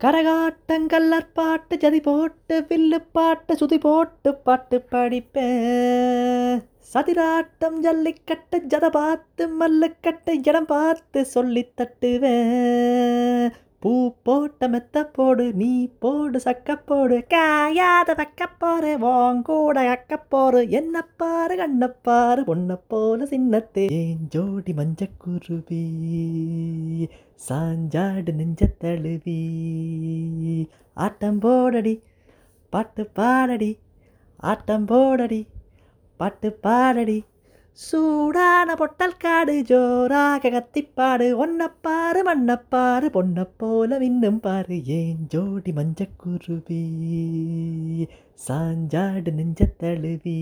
கரகாட்டங்கல்லற் பாட்டு ஜதி போட்டு வில்லு பாட்டு சுதி போட்டு பாட்டு படிப்பேன் சதிராட்டம் ஜல்லிக்கட்டு ஜத பார்த்து மல்லுக்கட்டு இடம் பார்த்து சொல்லி தட்டுவேன் பூ போட்ட மெத்த போடு நீ போடு சக்க போடு. காயாத பக்க போரு வாங்கூட அக்க போரு என்ன பாரு கண்ண பாரு பொண்ண போல சின்னத்தே. ஏன் ஜோடி மஞ்ச குருவி? சாஞ்சாடு நெஞ்ச தழுவி. ஆட்டம் போடடி பாட்டு பாடடி. ஆட்டம் போடடி பாட்டு பாடடி. சூடான பொட்டல் காடு ஜோராக கத்திப்பாடு. ஒன்னப்பாரு மண்ணப்பாரு பொண்ணை போல இன்னும் பாரு ஏன் ஜோடி மஞ்சக்குருவி? சாஞ்சாடு நெஞ்ச தழுவி